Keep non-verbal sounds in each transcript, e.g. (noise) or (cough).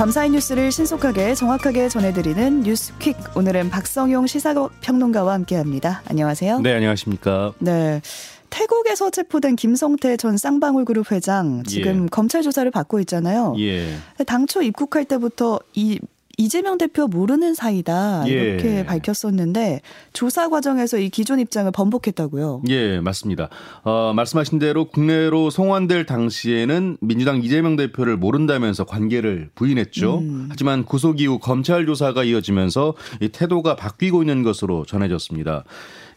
밤사이 뉴스를 신속하게 정확하게 전해드리는 뉴스퀵. 오늘은 박성용 시사평론가와 함께합니다. 안녕하세요. 네, 안녕하십니까. 네. 태국에서 체포된 김성태 전 쌍방울 그룹 회장 지금 예. 검찰 조사를 받고 있잖아요. 예. 당초 입국할 때부터 이 이재명 대표 모르는 사이다 이렇게 예. 밝혔었는데 조사 과정에서 이 기존 입장을 번복했다고요. 예, 맞습니다. 어, 말씀하신 대로 국내로 송환될 당시에는 민주당 이재명 대표를 모른다면서 관계를 부인했죠. 음. 하지만 구속 이후 검찰 조사가 이어지면서 이 태도가 바뀌고 있는 것으로 전해졌습니다.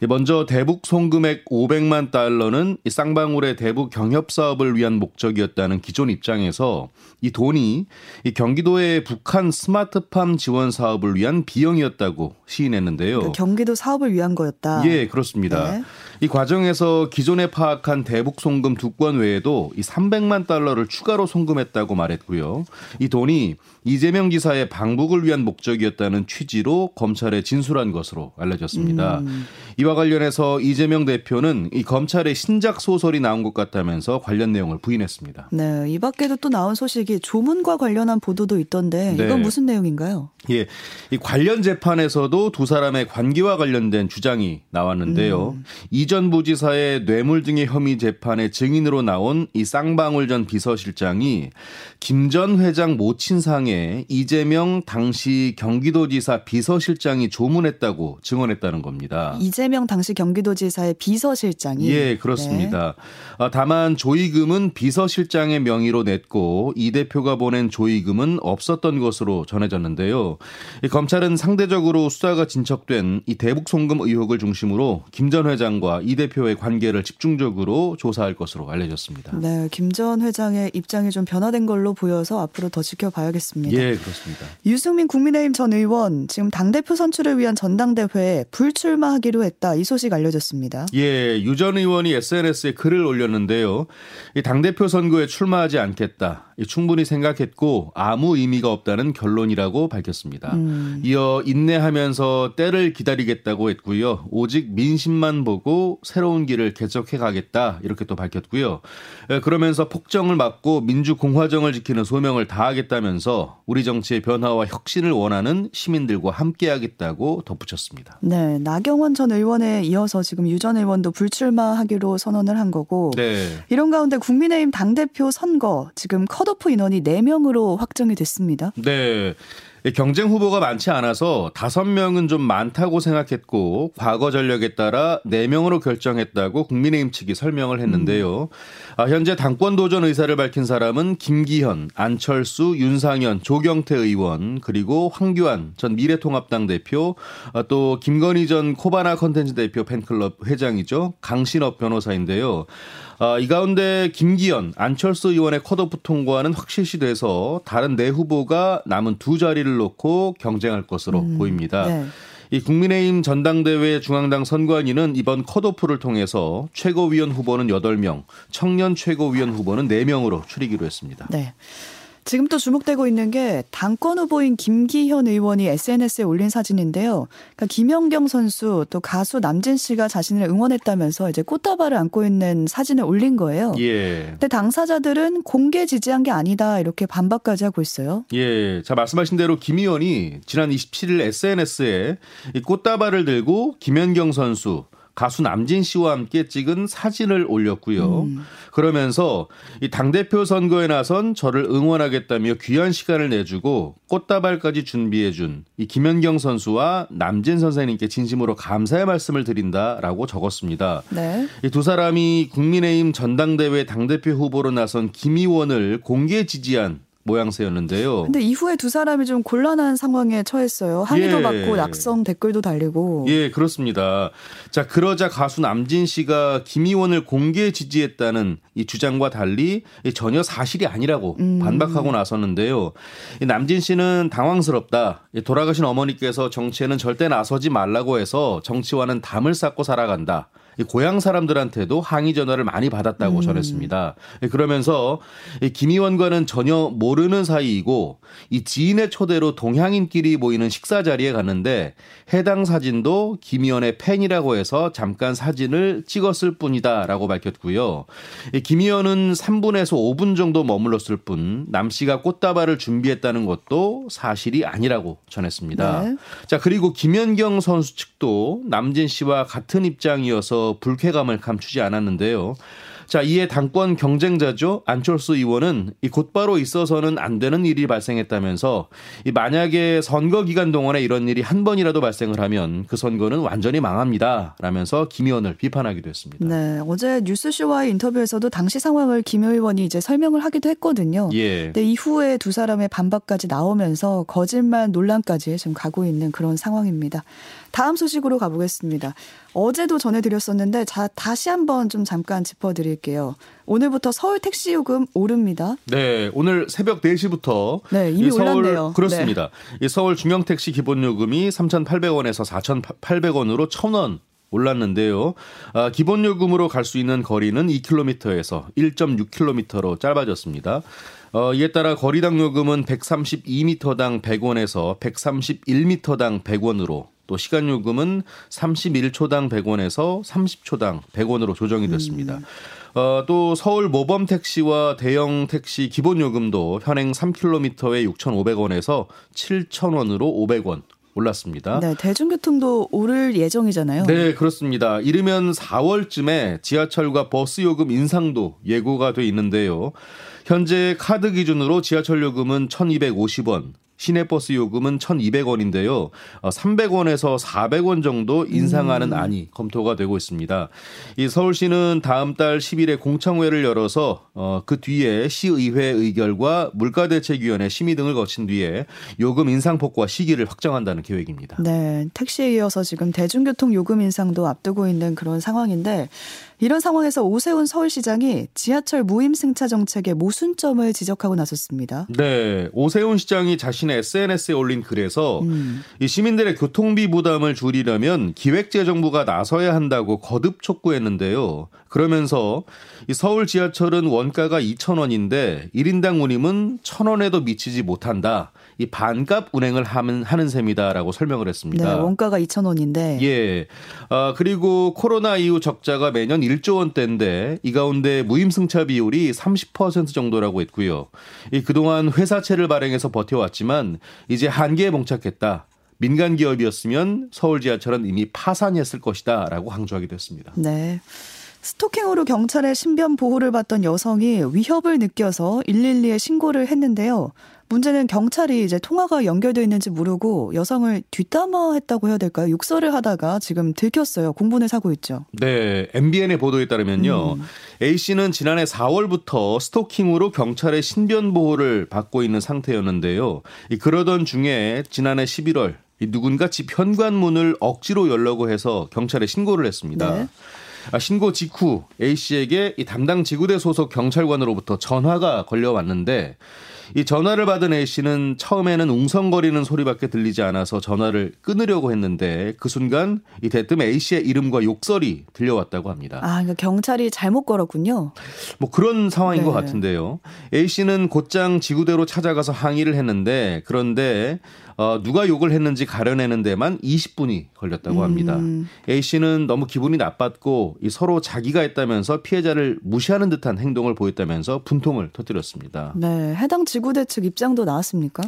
먼저 대북 송금액 500만 달러는 이 쌍방울의 대북 경협 사업을 위한 목적이었다는 기존 입장에서 이 돈이 이 경기도의 북한 스마트팜 지원 사업을 위한 비용이었다고 시인했는데요. 그러니까 경기도 사업을 위한 거였다. 예, 그렇습니다. 네. 이 과정에서 기존에 파악한 대북 송금 두 건 외에도 이 300만 달러를 추가로 송금했다고 말했고요. 이 돈이 이재명 지사의 방북을 위한 목적이었다는 취지로 검찰에 진술한 것으로 알려졌습니다. 음. 이와 관련해서 이재명 대표는 이 검찰의 신작 소설이 나온 것 같다면서 관련 내용을 부인했습니다. 네, 이 밖에도 또 나온 소식이 조문과 관련한 보도도 있던데 이건 네. 무슨 내용인가요? 예, 이 관련 재판에서도 두 사람의 관계와 관련된 주장이 나왔는데요. 음. 이전 부지사의 뇌물 등의 혐의 재판의 증인으로 나온 이 쌍방울 전 비서실장이 김 전 회장 모친상에 이재명 당시 경기도지사 비서실장이 조문했다고 증언했다는 겁니다. 이재명 당시 경기도지사의 비서실장이 예, 그렇습니다. 네. 다만 조의금은 비서실장의 명의로 냈고 이 대표가 보낸 조의금은 없었던 것으로 전해졌는데요. 검찰은 상대적으로 수사가 진척된 이 대북 송금 의혹을 중심으로 김 전 회장과 이 대표의 관계를 집중적으로 조사할 것으로 알려졌습니다. 네, 김 전 회장의 입장이 좀 변화된 걸로 보여서 앞으로 더 지켜봐야겠습니다. 예, 그렇습니다. 유승민 국민의힘 전 의원 지금 당 대표 선출을 위한 전당대회에 불출마하기로 했다 이 소식 알려졌습니다. 예, 유 전 의원이 SNS에 글을 올렸는데요. 당 대표 선거에 출마하지 않겠다. 충분히 생각했고 아무 의미가 없다는 결론이라고 밝혔습니다. 음. 이어 인내하면서 때를 기다리겠다고 했고요. 오직 민심만 보고 새로운 길을 개척해 가겠다 이렇게 또 밝혔고요. 그러면서 폭정을 막고 민주공화정을 지키는 소명을 다하겠다면서 우리 정치의 변화와 혁신을 원하는 시민들과 함께하겠다고 덧붙였습니다. 네, 나경원 전 의원에 이어서 지금 유 전 의원도 불출마하기로 선언을 한 거고 네. 이런 가운데 국민의힘 당 대표 선거 지금 커 컷오프 인원이 4명으로 확정이 됐습니다. 네. 경쟁 후보가 많지 않아서 5명은 좀 많다고 생각했고 과거 전력에 따라 4명으로 결정했다고 국민의힘 측이 설명을 했는데요. 음. 아, 현재 당권 도전 의사를 밝힌 사람은 김기현, 안철수, 윤상현, 조경태 의원 그리고 황교안 전 미래통합당 대표 아, 또 김건희 전 코바나 컨텐츠 대표 팬클럽 회장이죠. 강신업 변호사인데요. 아, 이 가운데 김기현, 안철수 의원의 컷오프 통과는 확실시 돼서 다른 네 후보가 남은 두 자리를 놓고 경쟁할 것으로 음, 보입니다. 네. 이 국민의힘 전당대회 중앙당 선관위는 이번 컷오프를 통해서 최고위원 후보는 8명, 청년 최고위원 후보는 4명으로 추리기로 했습니다. 네. 지금 또 주목되고 있는 게 당권 후보인 김기현 의원이 SNS에 올린 사진인데요. 그러니까 김연경 선수 또 가수 남진 씨가 자신을 응원했다면서 이제 꽃다발을 안고 있는 사진을 올린 거예요. 예. 근데 당사자들은 공개 지지한 게 아니다 이렇게 반박까지 하고 있어요. 예. 자 말씀하신 대로 김 의원이 지난 27일 SNS에 이 꽃다발을 들고 김연경 선수 가수 남진 씨와 함께 찍은 사진을 올렸고요. 음. 그러면서 이 당대표 선거에 나선 저를 응원하겠다며 귀한 시간을 내주고 꽃다발까지 준비해준 이 김연경 선수와 남진 선생님께 진심으로 감사의 말씀을 드린다라고 적었습니다. 네. 이 두 사람이 국민의힘 전당대회 당대표 후보로 나선 김 의원을 공개 지지한 모양새였는데요. 근데 이후에 두 사람이 좀 곤란한 상황에 처했어요. 항의도 예. 받고 낙성 댓글도 달리고. 예, 그렇습니다. 자, 그러자 가수 남진 씨가 김의원을 공개 지지했다는 이 주장과 달리 전혀 사실이 아니라고 음. 반박하고 나섰는데요. 남진 씨는 당황스럽다. 돌아가신 어머니께서 정치에는 절대 나서지 말라고 해서 정치와는 담을 쌓고 살아간다. 고향 사람들한테도 항의 전화를 많이 받았다고 음. 전했습니다. 그러면서 김 의원과는 전혀 모르는 사이이고 이 지인의 초대로 동향인끼리 모이는 식사 자리에 갔는데 해당 사진도 김 의원의 팬이라고 해서 잠깐 사진을 찍었을 뿐이다라고 밝혔고요. 김 의원은 3분에서 5분 정도 머물렀을 뿐 남 씨가 꽃다발을 준비했다는 것도 사실이 아니라고 전했습니다. 네. 자 그리고 김연경 선수 측도 남진 씨와 같은 입장이어서 불쾌감을 감추지 않았는데요. 자, 이에 당권 경쟁자죠. 안철수 의원은 이 곧바로 있어서는 안 되는 일이 발생했다면서 이 만약에 선거 기간 동안에 이런 일이 한 번이라도 발생을 하면 그 선거는 완전히 망합니다. 라면서 김 의원을 비판하기도 했습니다. 네. 어제 뉴스쇼와의 인터뷰에서도 당시 상황을 김 의원이 이제 설명을 하기도 했거든요. 예. 근데 이후에 두 사람의 반박까지 나오면서 거짓말 논란까지 지금 가고 있는 그런 상황입니다. 다음 소식으로 가보겠습니다. 어제도 전해드렸었는데 자, 다시 한번 좀 잠깐 짚어드릴게요. 오늘부터 서울 택시 요금 오릅니다. 네, 오늘 새벽 4시부터 네, 이미 서울, 올랐네요. 그렇습니다. 네. 이 서울 중형 택시 기본 요금이 3,800원에서 4,800원으로 1,000원 올랐는데요. 아, 기본 요금으로 갈 수 있는 거리는 2km에서 1.6km로 짧아졌습니다. 어, 이에 따라 거리당 요금은 132m당 100원에서 131m당 100원으로 또 시간 요금은 31초당 100원에서 30초당 100원으로 조정이 됐습니다. 음. 어, 또 서울 모범 택시와 대형 택시 기본 요금도 현행 3km에 6,500원에서 7,000원으로 500원 올랐습니다. 네, 대중교통도 오를 예정이잖아요. 네, 그렇습니다. 이르면 4월쯤에 지하철과 버스 요금 인상도 예고가 돼 있는데요. 현재 카드 기준으로 지하철 요금은 1,250원, 시내버스 요금은 1,200원인데요. 300원에서 어, 400원 정도 인상하는 음. 안이 검토가 되고 있습니다. 이 서울시는 다음 달 10일에 공청회를 열어서 어, 그 뒤에 시의회 의결과 물가대책위원회 심의 등을 거친 뒤에 요금 인상폭과 시기를 확정한다는 계획입니다. 네, 택시에 이어서 지금 대중교통 요금 인상도 앞두고 있는 그런 상황인데 이런 상황에서 오세훈 서울시장이 지하철 무임 승차 정책의 모순점을 지적하고 나섰습니다. 네, 오세훈 시장이 자신의 SNS에 올린 글에서 음. 이 시민들의 교통비 부담을 줄이려면 기획재정부가 나서야 한다고 거듭 촉구했는데요. 그러면서 이 서울 지하철은 원가가 2,000원인데 1인당 운임은 1,000원에도 미치지 못한다. 이 반값 운행을 하는, 하는 셈이다라고 설명을 했습니다. 네, 원가가 2,000원인데. 예. 아, 그리고 코로나 이후 적자가 매년 1조 원대인데 이 가운데 무임승차 비율이 30% 정도라고 했고요. 이 그동안 회사채를 발행해서 버텨왔지만 이제 한계에 봉착했다. 민간 기업이었으면 서울 지하철은 이미 파산했을 것이다라고 강조하기도 했습니다. 네. 스토킹으로 경찰의 신변 보호를 받던 여성이 위협을 느껴서 112에 신고를 했는데요. 문제는 경찰이 이제 통화가 연결돼 있는지 모르고 여성을 뒷담화했다고 해야 될까요? 욕설을 하다가 지금 들켰어요. 공분을 사고 있죠. 네, MBN의 보도에 따르면요. 음. A 씨는 지난해 4월부터 스토킹으로 경찰의 신변 보호를 받고 있는 상태였는데요. 그러던 중에 지난해 11월 누군가 집 현관문을 억지로 열려고 해서 경찰에 신고를 했습니다. 네. 아, 신고 직후 A 씨에게 이 담당 지구대 소속 경찰관으로부터 전화가 걸려왔는데 이 전화를 받은 A 씨는 처음에는 웅성거리는 소리밖에 들리지 않아서 전화를 끊으려고 했는데 그 순간 이 대뜸 A 씨의 이름과 욕설이 들려왔다고 합니다. 아, 그러니까 경찰이 잘못 걸었군요. 뭐 그런 상황인 네. 것 같은데요. A 씨는 곧장 지구대로 찾아가서 항의를 했는데 그런데 어, 누가 욕을 했는지 가려내는 데만 20분이 걸렸다고 합니다. 음. A 씨는 너무 기분이 나빴고 이 서로 자기가 했다면서 피해자를 무시하는 듯한 행동을 보였다면서 분통을 터뜨렸습니다. 네, 해당 지구대 측 입장도 나왔습니까?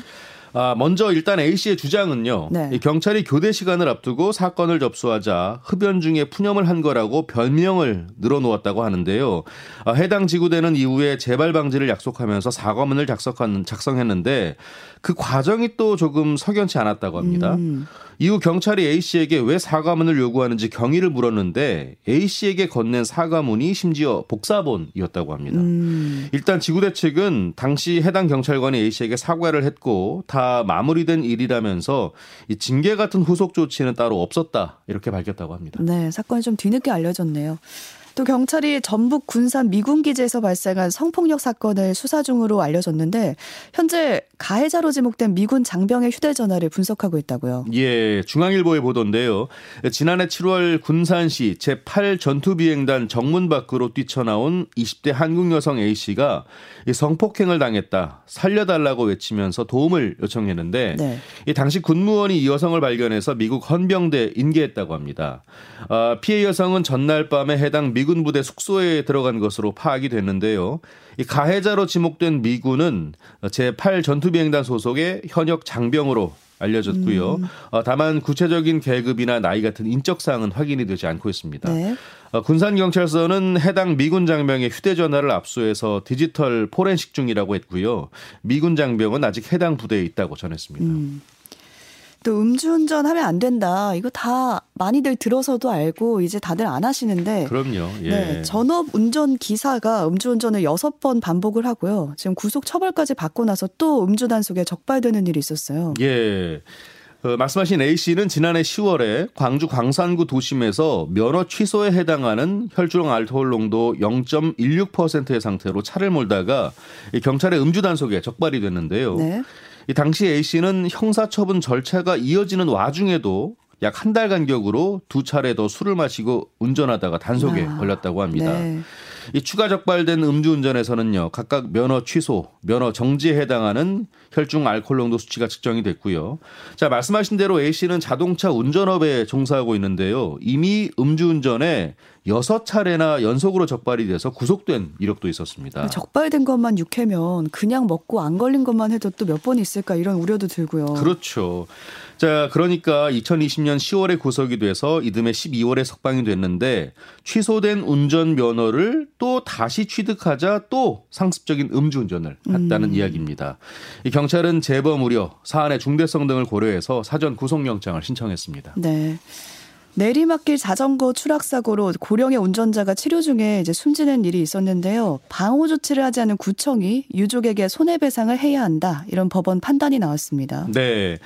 아, 먼저 일단 A 씨의 주장은요. 네. 경찰이 교대 시간을 앞두고 사건을 접수하자 흡연 중에 푸념을 한 거라고 별명을 늘어놓았다고 하는데요. 아, 해당 지구대는 이후에 재발 방지를 약속하면서 사과문을 작성한, 작성했는데 그 과정이 또 조금 석연치 않았다고 합니다. 음. 이후 경찰이 A 씨에게 왜 사과문을 요구하는지 경위를 물었는데 A 씨에게 건넨 사과문이 심지어 복사본이었다고 합니다. 음. 일단 지구대 측은 당시 해당 경찰관이 A 씨에게 사과를 했고 다 마무리된 일이라면서 이 징계 같은 후속 조치는 따로 없었다 이렇게 밝혔다고 합니다. 네, 사건이 좀 뒤늦게 알려졌네요. 또 경찰이 전북 군산 미군 기지에서 발생한 성폭력 사건을 수사 중으로 알려졌는데 현재 가해자로 지목된 미군 장병의 휴대전화를 분석하고 있다고요. 예, 중앙일보의 보도인데요. 지난해 7월 군산시 제8 전투비행단 정문 밖으로 뛰쳐나온 20대 한국 여성 A 씨가 성폭행을 당했다, 살려달라고 외치면서 도움을 요청했는데 네. 이 당시 군무원이 이 여성을 발견해서 미국 헌병대 인계했다고 합니다. 어, 피해 여성은 전날 밤에 해당 미군 부대 숙소에 들어간 것으로 파악이 됐는데요. 이 가해자로 지목된 미군은 제8 전투비행단 소속의 현역 장병으로 알려졌고요. 음. 어, 다만 구체적인 계급이나 나이 같은 인적 사항은 확인이 되지 않고 있습니다. 네. 어, 군산 경찰서는 해당 미군 장병의 휴대전화를 압수해서 디지털 포렌식 중이라고 했고요. 미군 장병은 아직 해당 부대에 있다고 전했습니다. 음. 또 음주운전 하면 안 된다. 이거 다 많이들 들어서도 알고 이제 다들 안 하시는데. 그럼요. 예. 네, 전업 운전 기사가 음주운전을 여섯 번 반복을 하고요. 지금 구속 처벌까지 받고 나서 또 음주 단속에 적발되는 일이 있었어요. 예. 어, 말씀하신 A 씨는 지난해 10월에 광주 광산구 도심에서 면허 취소에 해당하는 혈중 알코올 농도 0.16%의 상태로 차를 몰다가 경찰의 음주 단속에 적발이 됐는데요. 네. 이 당시 A 씨는 형사처분 절차가 이어지는 와중에도 약 한 달 간격으로 두 차례 더 술을 마시고 운전하다가 단속에 아, 걸렸다고 합니다. 네. 이 추가 적발된 음주운전에서는요 각각 면허 취소, 면허 정지에 해당하는 혈중 알코올 농도 수치가 측정이 됐고요. 자 말씀하신 대로 A 씨는 자동차 운전업에 종사하고 있는데요. 이미 음주운전에 여섯 차례나 연속으로 적발이 돼서 구속된 이력도 있었습니다. 적발된 것만 6회면 그냥 먹고 안 걸린 것만 해도 또 몇 번 있을까 이런 우려도 들고요. 그렇죠. 자, 그러니까 2020년 10월에 구속이 돼서 이듬해 12월에 석방이 됐는데 취소된 운전 면허를 또 다시 취득하자 또 상습적인 음주운전을 했다는 음. 이야기입니다. 이 경찰은 재범 우려, 사안의 중대성 등을 고려해서 사전 구속영장을 신청했습니다. 네. 내리막길 자전거 추락 사고로 고령의 운전자가 치료 중에 이제 숨지는 일이 있었는데요. 방호 조치를 하지 않은 구청이 유족에게 손해배상을 해야 한다. 이런 법원 판단이 나왔습니다. 네.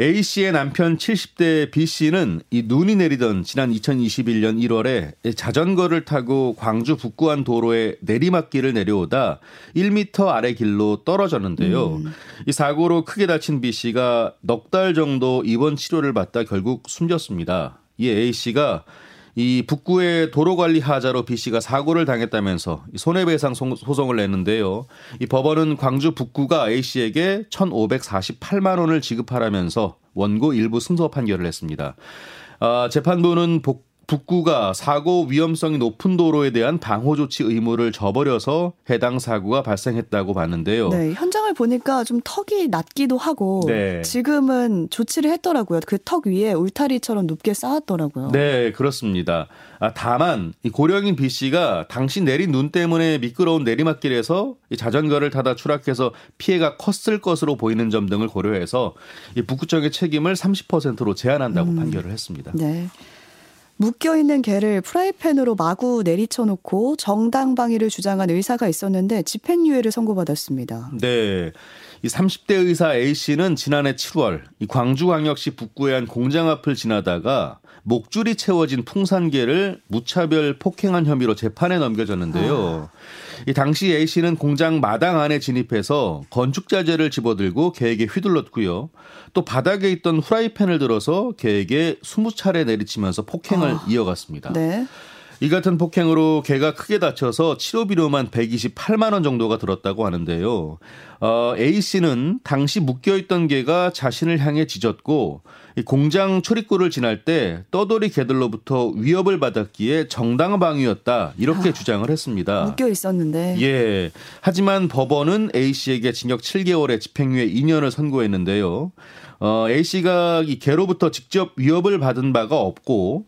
A 씨의 남편 70대 B 씨는 이 눈이 내리던 지난 2021년 1월에 자전거를 타고 광주 북구안 도로에 내리막길을 내려오다 1m 아래 길로 떨어졌는데요. 음. 이 사고로 크게 다친 B 씨가 넉 달 정도 입원 치료를 받다 결국 숨졌습니다. 이 A 씨가 이 북구의 도로관리 하자로 B 씨가 사고를 당했다면서 손해배상 소송을 냈는데요. 이 법원은 광주 북구가 A 씨에게 1,548만 원을 지급하라면서 원고 일부 승소 판결을 했습니다. 아, 재판부는 복, 북구가 사고 위험성이 높은 도로에 대한 방호 조치 의무를 저버려서 해당 사고가 발생했다고 봤는데요. 네, 현장을 보니까 좀 턱이 낮기도 하고 네. 지금은 조치를 했더라고요. 그 턱 위에 울타리처럼 높게 쌓았더라고요. 네, 그렇습니다. 아, 다만 이 고령인 B 씨가 당시 내린 눈 때문에 미끄러운 내리막길에서 이 자전거를 타다 추락해서 피해가 컸을 것으로 보이는 점 등을 고려해서 이 북구청의 책임을 30%로 제한한다고 음. 판결을 했습니다. 네. 묶여 있는 개를 프라이팬으로 마구 내리쳐 놓고 정당방위를 주장한 의사가 있었는데 집행유예를 선고받았습니다. 네. 이 30대 의사 A 씨는 지난해 7월 이 광주광역시 북구의 한 공장 앞을 지나다가 목줄이 채워진 풍산개를 무차별 폭행한 혐의로 재판에 넘겨졌는데요. 아. 이 당시 A 씨는 공장 마당 안에 진입해서 건축자재를 집어들고 개에게 휘둘렀고요. 또 바닥에 있던 후라이팬을 들어서 개에게 20차례 내리치면서 폭행을 아. 이어갔습니다. 네. 이 같은 폭행으로 개가 크게 다쳐서 치료비로만 128만 원 정도가 들었다고 하는데요. 어, A 씨는 당시 묶여있던 개가 자신을 향해 짖었고 공장 출입구를 지날 때 떠돌이 개들로부터 위협을 받았기에 정당 방위였다 이렇게 아, 주장을 했습니다. 묶여 있었는데. 예. 하지만 법원은 A 씨에게 징역 7개월의 집행유예 2년을 선고했는데요. 어, A 씨가 이 개로부터 직접 위협을 받은 바가 없고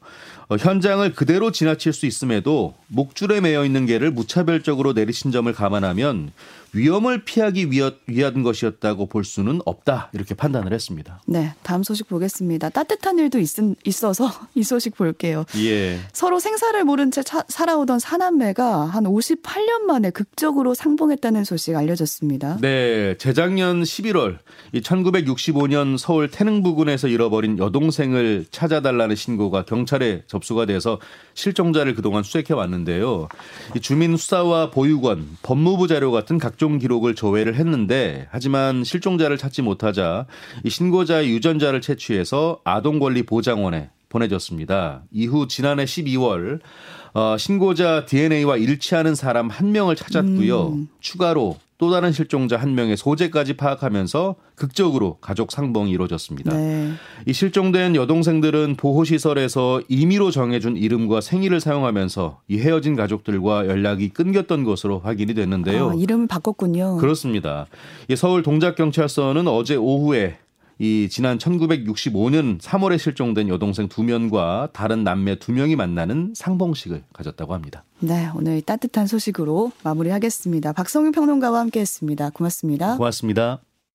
어, 현장을 그대로 지나칠 수 있음에도 목줄에 매여 있는 개를 무차별적으로 내리신 점을 감안하면 위험을 피하기 위한 것이었다고 볼 수는 없다 이렇게 판단을 했습니다. 네, 다음 소식 보겠습니다. 따뜻한 일도 있, 있어서 (laughs) 이 소식 볼게요. 예. 서로 생사를 모른 채 차, 살아오던 사남매가 한 58년 만에 극적으로 상봉했다는 소식 알려졌습니다. 네, 재작년 11월 이 1965년 서울 태릉 부근에서 잃어버린 여동생을 찾아달라는 신고가 경찰에 접수가 돼서 실종자를 그동안 수색해 왔는데요. 이 주민 수사와 보육원, 법무부 자료 같은 각종 기록을 조회를 했는데 하지만 실종자를 찾지 못하자 이 신고자의 유전자를 채취해서 아동권리보장원에 보내졌습니다. 이후 지난해 12월 어, 신고자 DNA와 일치하는 사람 한 명을 찾았고요. 음. 추가로 또 다른 실종자 한 명의 소재까지 파악하면서 극적으로 가족 상봉이 이루어졌습니다. 네. 이 실종된 여동생들은 보호시설에서 임의로 정해준 이름과 생일을 사용하면서 이 헤어진 가족들과 연락이 끊겼던 것으로 확인이 됐는데요. 아, 이름을 바꿨군요. 그렇습니다. 이 서울 동작경찰서는 어제 오후에 이 지난 1965년 3월에 실종된 여동생 두 명과 다른 남매 두 명이 만나는 상봉식을 가졌다고 합니다. 네, 오늘 따뜻한 소식으로 마무리하겠습니다. 박성윤 평론가와 함께했습니다. 고맙습니다. 고맙습니다.